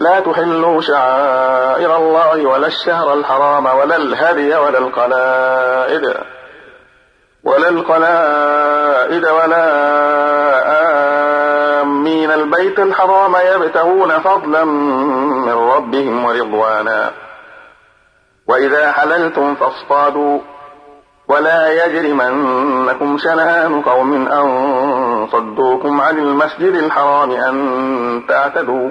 لا تحلوا شعائر الله ولا الشهر الحرام ولا الهدي ولا القلائد ولا القلائد ولا آمين. البيت الحرام يبتغون فضلا من ربهم ورضوانا. وإذا حللتم فاصطادوا. ولا يجرمنكم شنآن قوم أن صدوكم عن المسجد الحرام أن تعتدوا.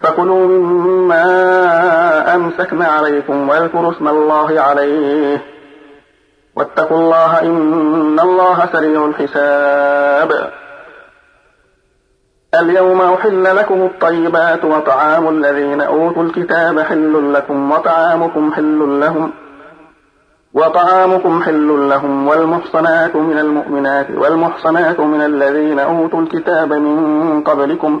فكلوا مما أمسكن عليكم واذكروا اسم الله عليه. واتقوا الله إن الله سريع الحساب. اليوم أحل لكم الطيبات وطعام الذين أوتوا الكتاب حل لكم وطعامكم حل لهم وطعامكم حل لهم والمحصنات من المؤمنات والمحصنات من الذين أوتوا الكتاب من قبلكم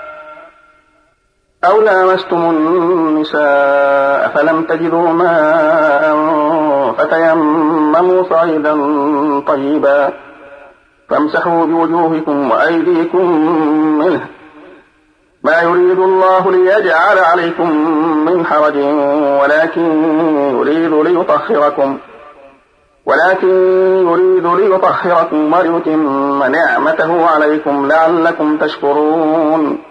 أو لامستم النساء فلم تجدوا ماء فتيمموا صعيدا طيبا فامسحوا بوجوهكم وأيديكم منه. ما يريد الله ليجعل عليكم من حرج ولكن يريد ليطهركم. ولكن يريد ليطهركم وليتم نعمته عليكم لعلكم تشكرون.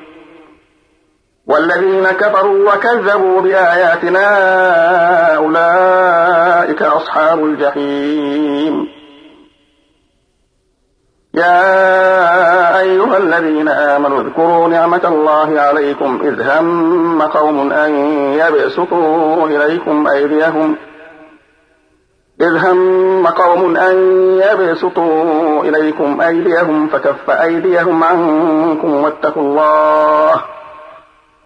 والذين كفروا وكذبوا بآياتنا أولئك أصحاب الجحيم. يا أيها الذين آمنوا اذكروا نعمة الله عليكم إذ هم قوم أن يبسطوا إليكم أيديهم. إذ هم قوم أن يبسطوا إليكم أيديهم فكف أيديهم عنكم واتقوا الله.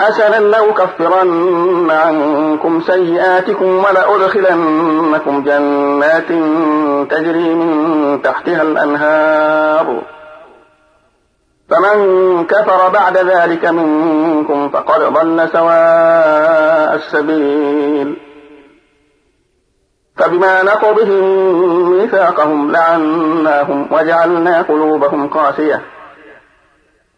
حسنا لأكفرن عنكم سيئاتكم ولأدخلنكم جنات تجري من تحتها الأنهار. فمن كفر بعد ذلك منكم فقد ضل سواء السبيل. فبما نقضهم ميثاقهم لعناهم وجعلنا قلوبهم قاسية.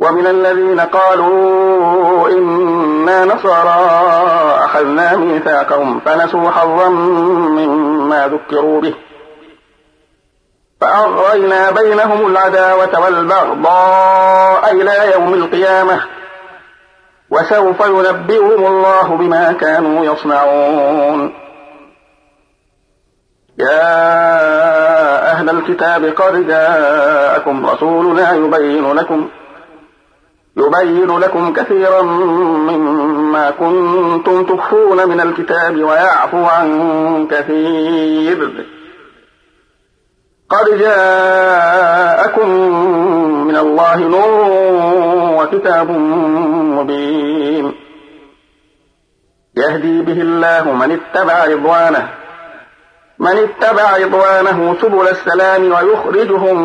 ومن الذين قالوا إنا نصارى أخذنا ميثاقهم فنسوا حظا مما ذكروا به. فأغرينا بينهم العداوة والبغضاء إلى يوم القيامة وسوف ينبئهم الله بما كانوا يصنعون. يا أهل الكتاب قد جاءكم رسولنا يبين لكم يبين لكم كثيرا مما كنتم تخفون من الكتاب ويعفو عن كثير. قد جاءكم من الله نور وكتاب مبين. يهدي به الله من اتبع رضوانه من اتبع رضوانه سبل السلام ويخرجهم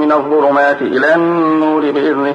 من الظلمات إلى النور بإذنه.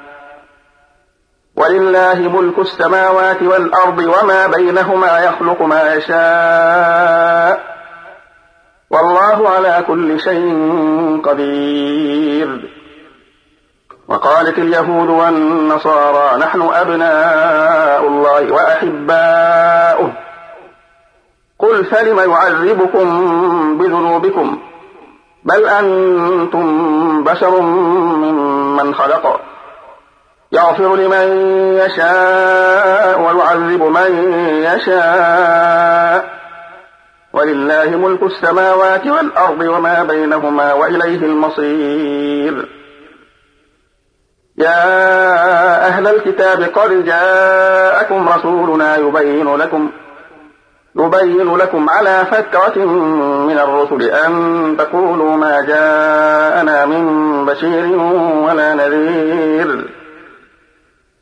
ولله ملك السماوات والأرض وما بينهما يخلق ما يشاء. والله على كل شيء قدير. وقالت اليهود والنصارى نحن أبناء الله وأحباؤه. قل فلم يعذبكم بذنوبكم؟ بل أنتم بشر ممن خلق. يغفر لمن يشاء ويعذب من يشاء. ولله ملك السماوات والأرض وما بينهما وإليه المصير. يا أهل الكتاب قد جاءكم رسولنا يبين لكم يبين لكم على فترة من الرسل أن تقولوا ما جاءنا من بشير ولا نذير.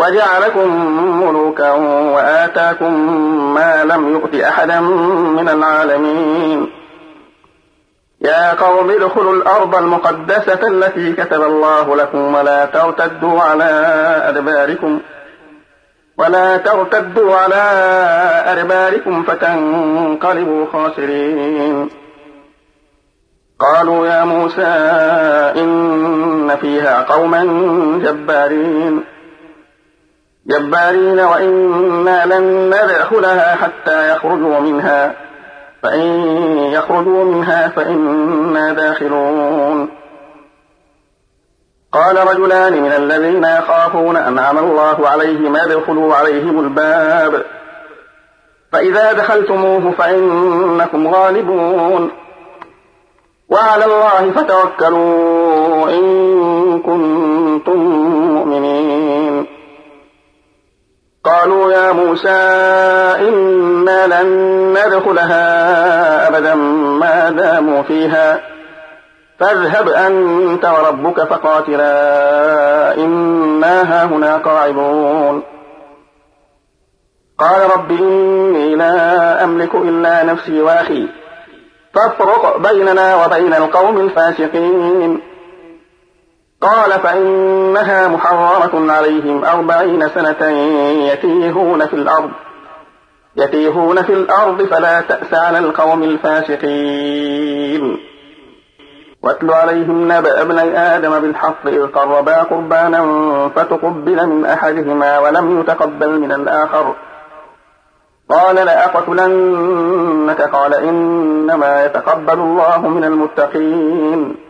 وجعلكم ملوكا وآتاكم ما لم يؤت أحدا من العالمين. يا قوم ادخلوا الأرض المقدسة التي كتب الله لكم ولا ترتدوا على أدباركم ولا ترتدوا على أدباركم فتنقلبوا خاسرين. قالوا يا موسى إن فيها قوما جبارين. جبارين وإنا لن ندخلها حتى يخرجوا منها. فإن يخرجوا منها فإنا داخلون. قال رجلان من الذين يخافون أنعم الله عليهم ادخلوا عليهم الباب. فإذا دخلتموه فإنكم غالبون. وعلى الله فتوكلوا إن كنتم مؤمنين. قالوا يا موسى إنا لن ندخلها أبدا ما داموا فيها. فاذهب أنت وربك فقاتلا إنا هاهنا قاعدون. قال رب إني لا أملك إلا نفسي وأخي فافرق بيننا وبين القوم الفاسقين. قال فإنها محرمة عليهم أربعين سنة يتيهون في الأرض يتيهون في الأرض فلا تأس على القوم الفاسقين. واتل عليهم نبأ ابني آدم بالحق إذ قربا قربانا فتقبل من أحدهما ولم يتقبل من الآخر. قال لأقتلنك قال إنما يتقبل الله من المتقين.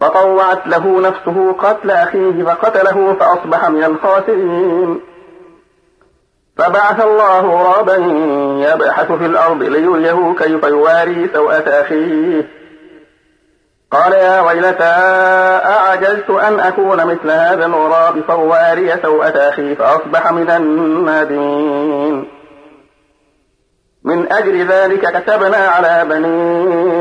فطوعت له نفسه قتل أخيه فقتله فأصبح من الخاسرين. فبعث الله غرابا يبحث في الأرض ليريه كيف يواري سوءة أخيه. قال يا ويلتى أعجزت أن أكون مثل هذا الغراب فواري سوءة أخي فأصبح من النادمين. من أجل ذلك كتبنا على بني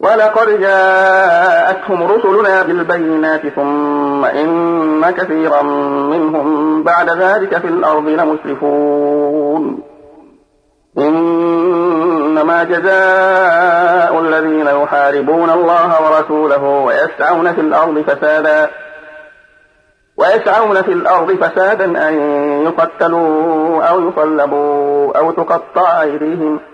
ولقد جاءتهم رسلنا بالبينات ثم إن كثيرا منهم بعد ذلك في الأرض لمسرفون. إنما جزاء الذين يحاربون الله ورسوله ويسعون في الأرض فسادا ويسعون في الأرض فسادا أن يقتلوا أو يصلبوا أو تقطع أيديهم ۖ.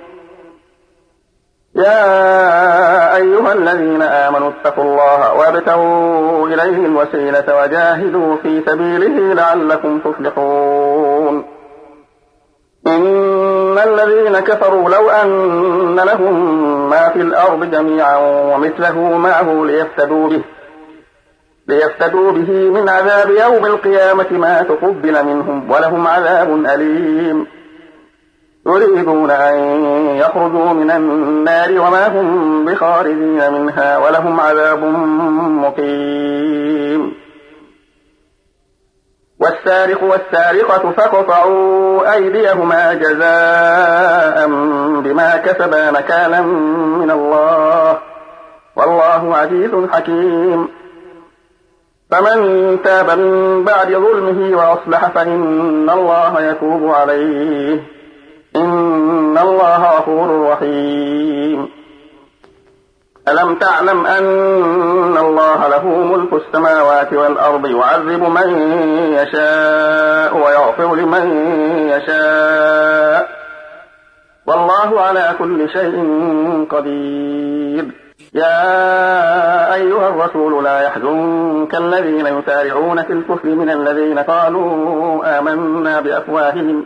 يا أيها الذين آمنوا اتقوا الله وابتغوا إليه الوسيلة وجاهدوا في سبيله لعلكم تفلحون. إن الذين كفروا لو أن لهم ما في الأرض جميعا ومثله معه ليفتدوا به ليفتدوا به من عذاب يوم القيامة ما تقبل منهم ولهم عذاب أليم. يريدون أن يخرجوا من النار وما هم بخارجين منها ولهم عذاب مقيم. والسارق والسارقة فاقطعوا أيديهما جزاء بما كسبا نكالا من الله. والله عزيز حكيم. فمن تاب من بعد ظلمه وأصلح فإن الله يتوب عليه. إن الله غفور رحيم. ألم تعلم أن الله له ملك السماوات والأرض يعذب من يشاء ويغفر لمن يشاء والله على كل شيء قدير. يا أيها الرسول لا يحزنك الذين يسارعون في الكفر من الذين قالوا آمنا بأفواههم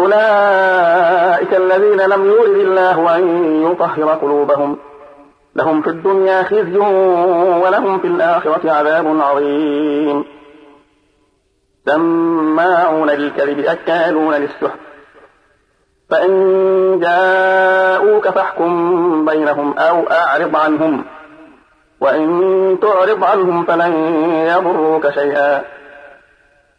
أولئك الذين لم يرد الله أن يطهر قلوبهم. لهم في الدنيا خزي ولهم في الآخرة عذاب عظيم. سماعون للكذب أكالون للسحت فإن جاءوك فاحكم بينهم أو أعرض عنهم. وإن تعرض عنهم فلن يضروك شيئا.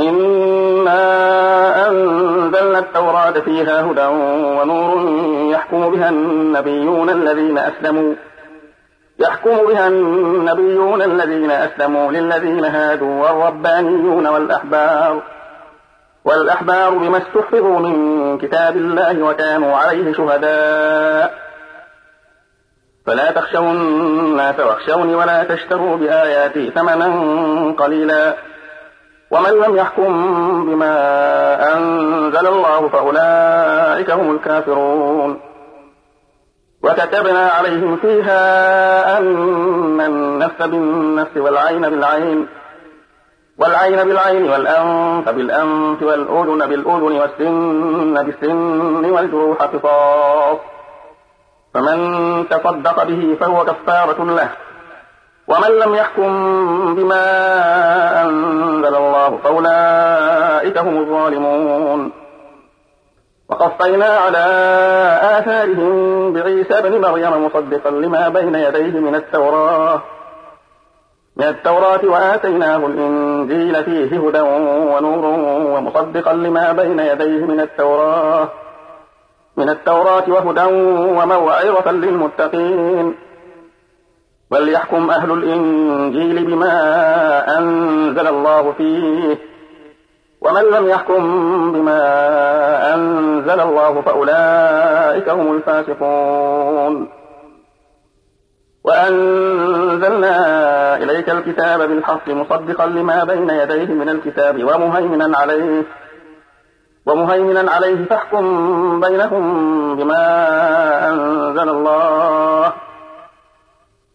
إنا أنزلنا التوراة فيها هدى ونور يحكم بها النبيون الذين أسلموا يحكم بها النبيون الذين أسلموا للذين هادوا والربانيون والأحبار والأحبار بما استحفظوا من كتاب الله وكانوا عليه شهداء فلا تخشوا الناس واخشوني ولا تشتروا بآياتي ثمنا قليلا ومن لم يحكم بما أنزل الله فأولئك هم الكافرون. وكتبنا عليهم فيها أن النفس بالنفس والعين بالعين والعين بالعين والأنف بالأنف والأذن بالأذن والسن بالسن والجروح قصاص. فمن تصدق به فهو كفارة له. ومن لم يحكم بما أنزل الله فأولئك هم الظالمون. وقفينا على آثارهم بعيسى بن مريم مصدقا لما بين يديه من التوراة. من التوراة وآتيناه الإنجيل فيه هدى ونور ومصدقا لما بين يديه من التوراة. من التوراة وهدى وموعظة للمتقين. وليحكم أهل الإنجيل بما أنزل الله فيه. ومن لم يحكم بما أنزل الله فأولئك هم الفاسقون. وأنزلنا إليك الكتاب بالحق مصدقا لما بين يديه من الكتاب ومهيمنا عليه. ومهيمنا عليه فاحكم بينهم بما أنزل الله.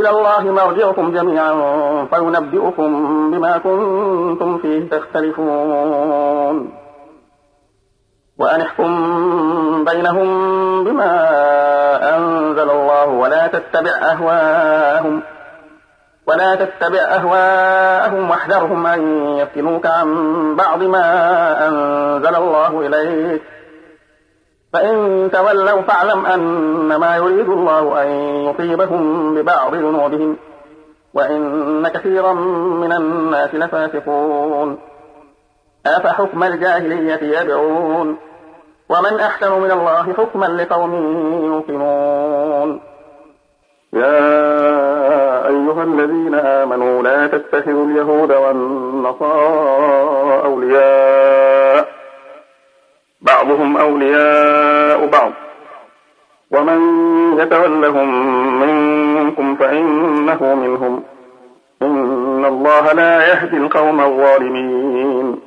إلى الله مرجعكم جميعا فينبئكم بما كنتم فيه تختلفون. وأن احكم بينهم بما أنزل الله ولا تتبع أهواءهم ولا تتبع أهواءهم واحذرهم أن يفتنوك عن بعض ما أنزل الله إليك. فإن تولوا فاعلم أنما يريد الله أن يصيبهم ببعض ذنوبهم وإن كثيرا من الناس لفاسقون. أفحكم الجاهلية يدعون ومن أحسن من الله حكما لقوم يوقنون. يا أيها الذين آمنوا لا تتخذوا اليهود والنصارى أولياء. بعضهم أولياء بعض. ومن يتولهم منكم فإنه منهم. إن الله لا يهدي القوم الظالمين.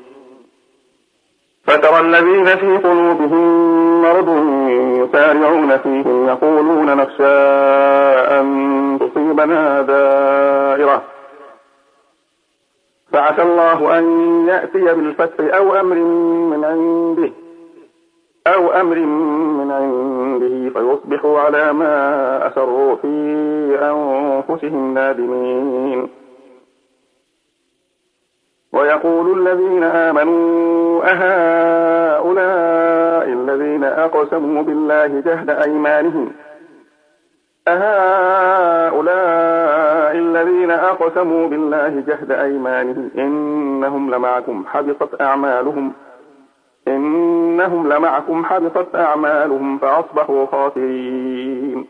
فترى الذين في قلوبهم مرض يسارعون فيهم يقولون نخشى أن تصيبنا دائرة. فعسى الله أن يأتي بالفتح أو أمر من عنده. أو أمر من عنده فيصبحوا على ما أسروا في أنفسهم نادمين. ويقول الذين آمنوا أهؤلاء الذين أقسموا بالله جهد أيمانهم. أهؤلاء الذين أقسموا بالله جهد أيمانهم إنهم لمعكم حبطت أعمالهم. إنهم لمعكم حبطت أعمالهم فأصبحوا خاسرين.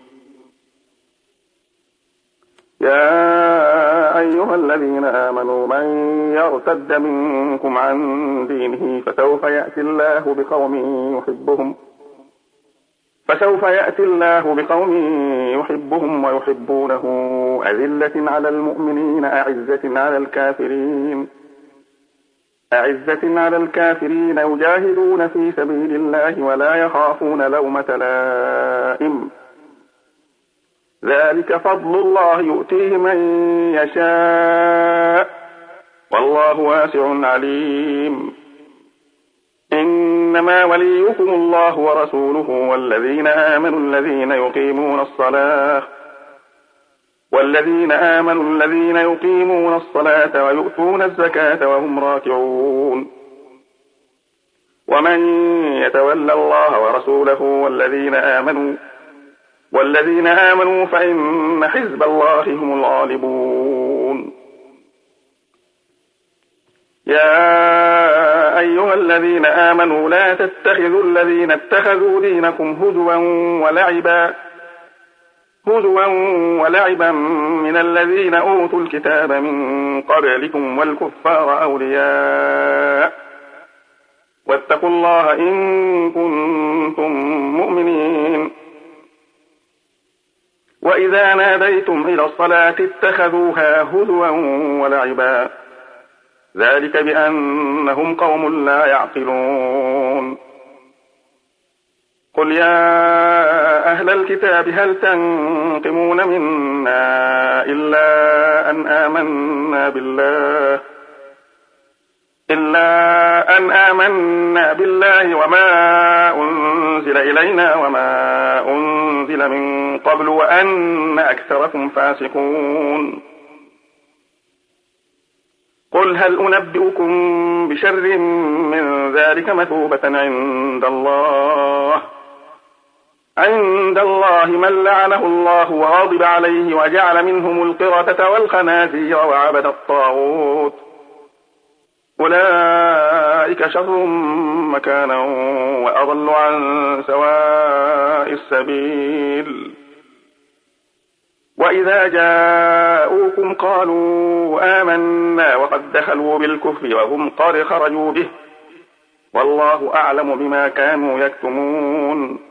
يا أيها الذين آمنوا من يرتد منكم عن دينه فسوف يأتي الله بقوم يحبهم فسوف يأتي الله بقوم يحبهم ويحبونه أذلة على المؤمنين أعزة على الكافرين. أعزة على الكافرين يجاهدون في سبيل الله ولا يخافون لومة لائم. ذلك فضل الله يؤتيه من يشاء. والله واسع عليم. إنما وليكم الله ورسوله والذين آمنوا الذين يقيمون الصلاة. والذين آمنوا الذين يقيمون الصلاة ويؤتون الزكاة وهم راكعون. ومن يتولى الله ورسوله والذين آمنوا والذين آمنوا فإن حزب الله هم الغالبون. يا أيها الذين آمنوا لا تتخذوا الذين اتخذوا دينكم هزوا ولعبا. هزوا ولعبا من الذين أوتوا الكتاب من قبلكم والكفار أولياء. واتقوا الله إن كنتم مؤمنين. وإذا ناديتم إلى الصلاة اتخذوها هزوا ولعبا. ذلك بأنهم قوم لا يعقلون. قل يا أهل الكتاب هل تنقمون منا إلا أن آمنا بالله؟ إلا أن آمنا بالله وما أنزل إلينا وما أنزل من قبل وأن أكثركم فاسقون. قل هل أنبئكم بشر من ذلك مثوبة عند الله؟ عند الله من لعنه الله وغضب عليه وجعل منهم القردة والخنازير وعبد الطاغوت. أولئك شر مكانا وأضل عن سواء السبيل. وإذا جاءوكم قالوا آمنا وقد دخلوا بالكفر وهم قد خرجوا به. والله أعلم بما كانوا يكتمون.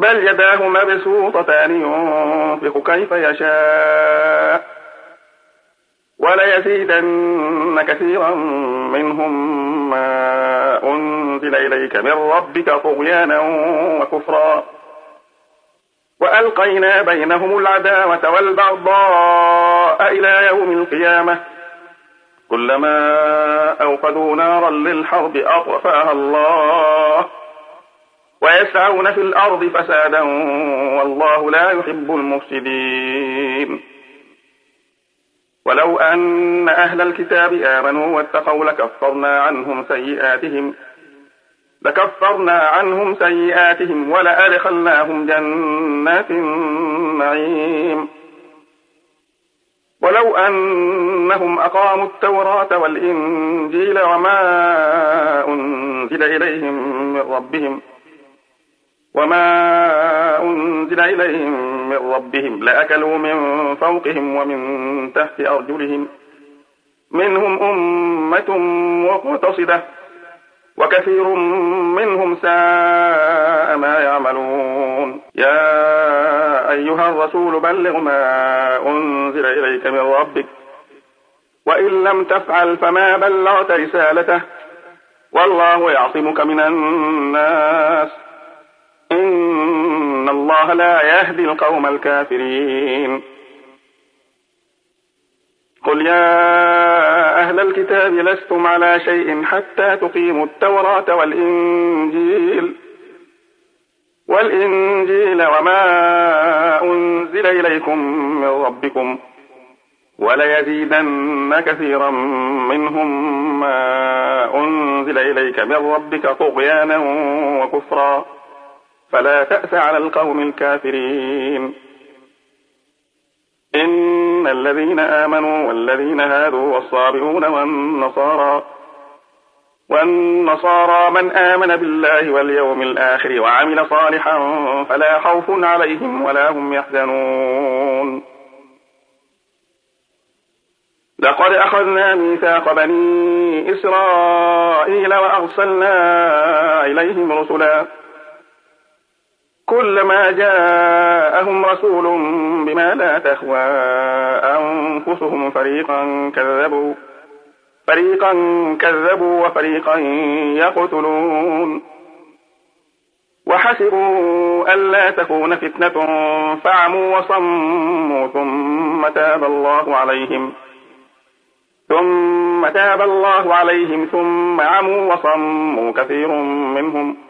بل يداه مبسوطتان ينفق كيف يشاء وليزيدن كثيرا منهم ما أنزل إليك من ربك طغيانا وكفرا وألقينا بينهم العداوة والبغضاء إلى يوم القيامة كلما أوقدوا نارا للحرب أطفاها الله ويسعون في الأرض فسادا والله لا يحب المفسدين. ولو أن أهل الكتاب آمنوا واتقوا لكفرنا عنهم سيئاتهم لكفرنا عنهم سيئاتهم ولأدخلناهم جنات النعيم. ولو أنهم أقاموا التوراة والإنجيل وما أنزل إليهم من ربهم وما أنزل إليهم من ربهم لأكلوا من فوقهم ومن تحت أرجلهم منهم أمة مقتصدة وكثير منهم ساء ما يعملون. يا أيها الرسول بلغ ما أنزل إليك من ربك. وإن لم تفعل فما بلغت رسالته والله يعصمك من الناس. الله لا يهدي القوم الكافرين. قل يا أهل الكتاب لستم على شيء حتى تقيموا التوراة والإنجيل. والإنجيل وما أنزل إليكم من ربكم وليزيدن كثيرا منهم ما أنزل إليك من ربك طغيانا وكفرا. فلا تأس على القوم الكافرين. إن الذين آمنوا والذين هادوا والصابئون والنصارى والنصارى من آمن بالله واليوم الآخر وعمل صالحا فلا خوف عليهم ولا هم يحزنون. لقد أخذنا ميثاق بني إسرائيل وأرسلنا إليهم رسلا كلما جاءهم رسول بما لا تهوى أنفسهم فريقا كذبوا فريقا كذبوا وفريقا يقتلون. وحسبوا ألا تكون فتنة فعموا وصموا ثم تاب الله عليهم ثم تاب الله عليهم ثم عموا وصموا كثير منهم.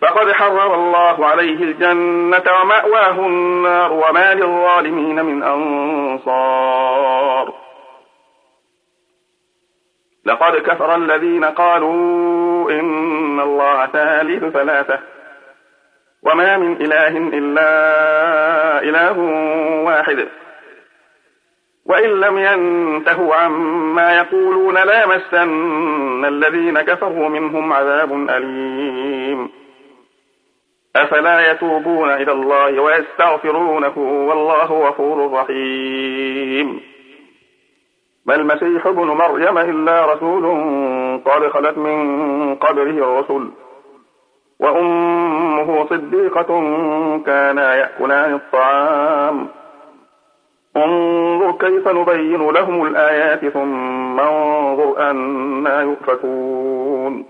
فقد حرم الله عليه الجنة ومأواه النار وما للظالمين من أنصار. لقد كفر الذين قالوا إن الله ثالث ثلاثة وما من إله إلا إله واحد. وإن لم ينتهوا عما يقولون لا مسن الذين كفروا منهم عذاب أليم. أفلا يتوبون إلى الله ويستغفرونه والله غفور رحيم. ما المسيح ابن مريم إلا رسول قد خلت من قبله الرسل وأمه صديقة كانا يأكلان الطعام. انظر كيف نبين لهم الآيات ثم انظر أنا يؤفكون.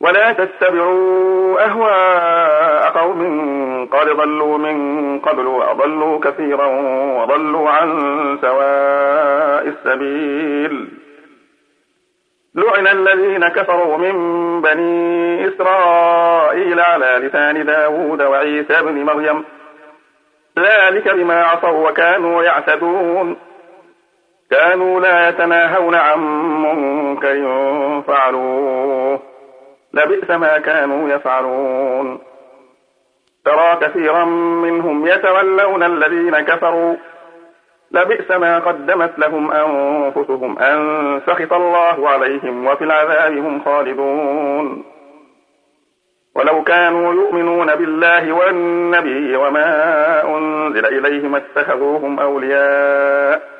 ولا تتبعوا أهواء قوم قد ضلوا من قبل وأضلوا كثيرا وضلوا عن سواء السبيل. لعن الذين كفروا من بني إسرائيل على لسان داود وعيسى بن مريم. ذلك بما عصوا وكانوا يعتدون. كانوا لا يتناهون عن منكر فعلوه. لبئس ما كانوا يفعلون. ترى كثيرا منهم يتولون الذين كفروا. لبئس ما قدمت لهم أنفسهم. أن سخط الله عليهم وفي العذاب هم خالدون. ولو كانوا يؤمنون بالله والنبي وما أنزل إليه ما اتخذوهم أولياء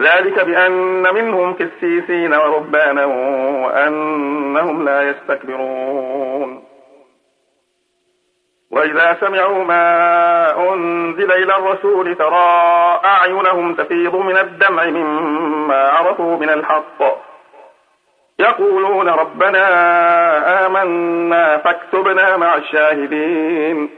ذلك بأن منهم كسيسين ورهبانا وأنهم لا يستكبرون. وإذا سمعوا ما أنزل إلى الرسول ترى أعينهم تفيض من الدمع مما عرفوا من الحق. يقولون ربنا آمنا فاكتبنا مع الشاهدين.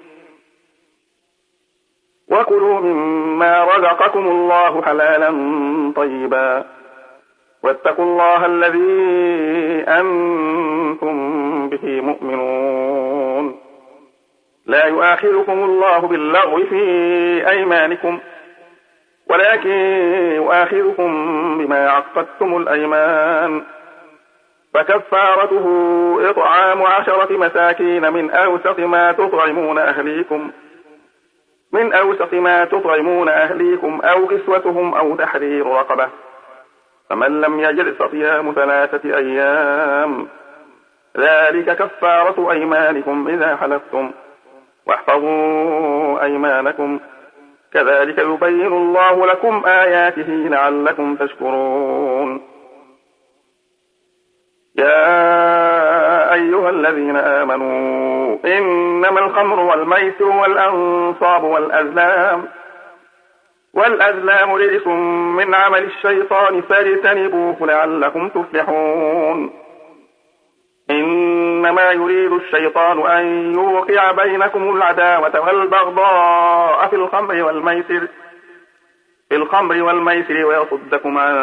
وكلوا مما رزقكم الله حلالا طيبا. واتقوا الله الذي أنتم به مؤمنون. لا يؤاخذكم الله باللغو في أيمانكم ۖ ولكن يؤاخذكم بما عقدتم الأيمان. فكفارته إطعام عشرة مساكين من أوسط ما تطعمون أهليكم. من أوسط ما تطعمون أهليكم أو كسوتهم أو تحرير رقبة. فمن لم يجد فصيام ثلاثة أيام ذلك كفارة أيمانكم إذا حلفتم. واحفظوا أيمانكم. كذلك يبين الله لكم آياته لعلكم تشكرون. يا أيها الذين آمنوا. إنما الخمر والميسر والأنصاب والأزلام. والأزلام رجس من عمل الشيطان. فاجتنبوه لعلكم تفلحون. إنما يريد الشيطان أن يوقع بينكم العداوة والبغضاء في الخمر والميسر. في الخمر والميسر ويصدكم عن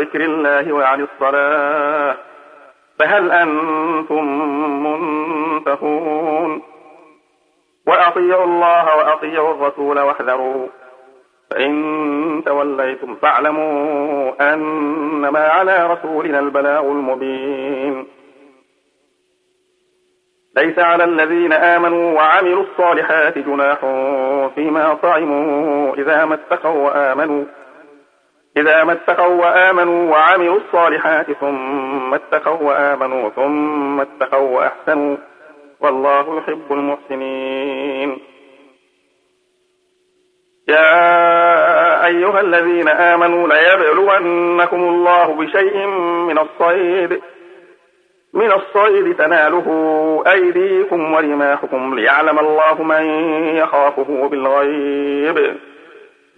ذكر الله وعن الصلاة. فهل أنتم منتهون وأطيعوا الله وأطيعوا الرسول واحذروا. فإن توليتم فاعلموا أنما على رسولنا البلاغ المبين. ليس على الذين آمنوا وعملوا الصالحات جناح فيما طعموا إذا ما اتقوا وآمنوا. إذا ما اتقوا وآمنوا وعملوا الصالحات ثم اتقوا وآمنوا ثم اتقوا وأحسنوا والله يحب المحسنين. يا أيها الذين آمنوا ليبلونكم الله بشيء من الصيد من الصيد تناله أيديكم ورماحكم ليعلم الله من يخافه بالغيب.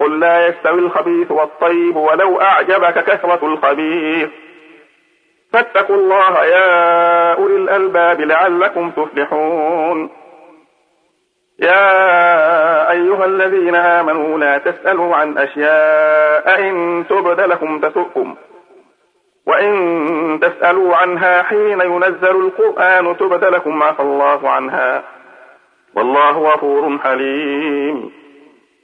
قل لا يستوي الخبيث والطيب ولو أعجبك كثرة الخبيث. فاتقوا الله يا أولي الألباب لعلكم تفلحون. يا أيها الذين آمنوا لا تسألوا عن أشياء إن تبد لكم تسؤكم. وإن تسألوا عنها حين ينزل القرآن تبد لكم عفى الله عنها. والله غفور حليم.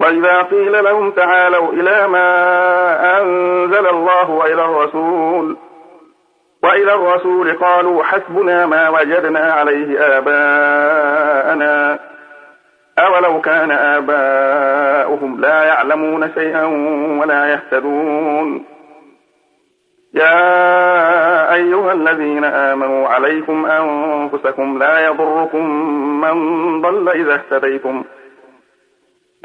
وإذا قيل لهم تعالوا إلى ما أنزل الله وإلى الرسول وإلى الرسول قالوا حسبنا ما وجدنا عليه آباءنا أولو كان آباؤهم لا يعلمون شيئا ولا يهتدون. يا أيها الذين آمنوا عليكم أنفسكم لا يضركم من ضل إذا اهتديتم.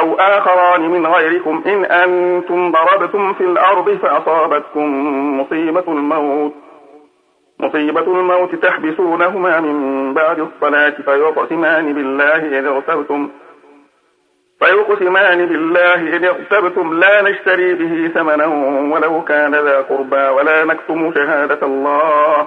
أو آخران من غيركم إن أنتم ضربتم في الأرض فأصابتكم مصيبة الموت. مصيبة الموت تحبسونهما من بعد الصلاة فيقسمان بالله إذ ارتبتم فيقسمان بالله إن ارتبتم لا نشتري به ثمنا ولو كان ذا قربى ولا نكتم شهادة الله.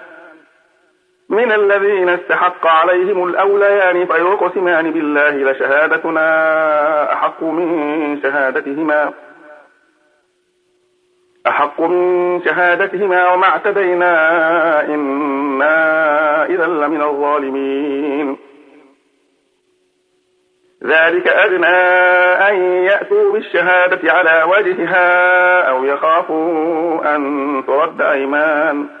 من الذين استحق عليهم الأوليان فيقسمان بالله لشهادتنا أحق من شهادتهما. أحق من شهادتهما وما اعتدينا إنا إذا لمن الظالمين. ذلك أدنى أن يأتوا بالشهادة على وجهها أو يخافوا أن ترد أيمان.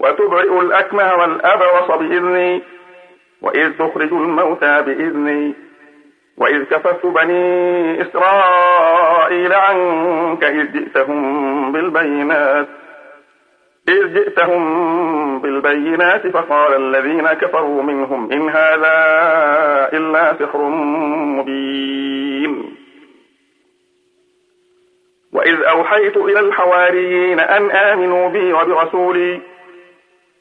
وتبرئ الأكمه والأبرص بإذني وإذ تخرج الموتى بإذني. وإذ كففت بني إسرائيل عنك إذ جئتهم بالبينات إذ جئتهم بالبينات فقال الذين كفروا منهم إن هذا إلا سحر مبين. وإذ أوحيت إلى الحواريين أن آمنوا بي وبرسولي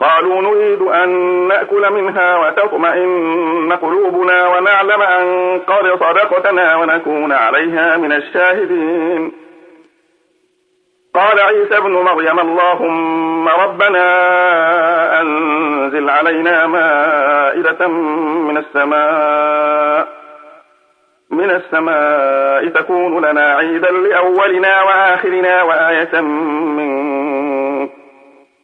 قالوا نريد أن نأكل منها وتطمئن قلوبنا ونعلم أن قد صدقتنا ونكون عليها من الشاهدين. قال عيسى ابن مريم اللهم ربنا أنزل علينا مائدة من السماء من السماء تكون لنا عيدا لأولنا وآخرنا وآية منك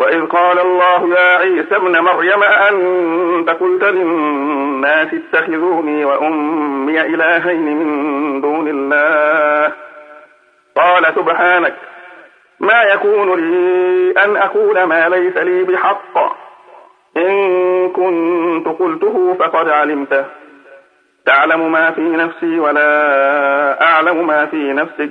وإذ قال الله يا عيسى ابن مريم أنت قلت للناس اتخذوني وأمي إلهين من دون الله؟ قال سبحانك ما يكون لي أن أقول ما ليس لي بحق. إن كنت قلته فقد علمته. تعلم ما في نفسي ولا أعلم ما في نفسك.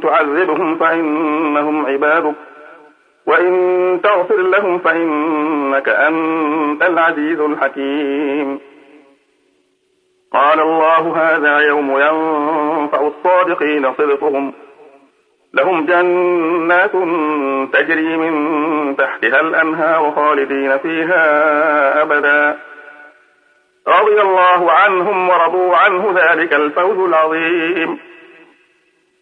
تعذبهم فإنهم عبادك. وإن تغفر لهم فإنك أنت العزيز الحكيم. قال الله هذا يوم ينفع الصادقين صدقهم. لهم جنات تجري من تحتها الأنهار خالدين فيها أبدا. رضي الله عنهم ورضوا عنه ذلك الفوز العظيم.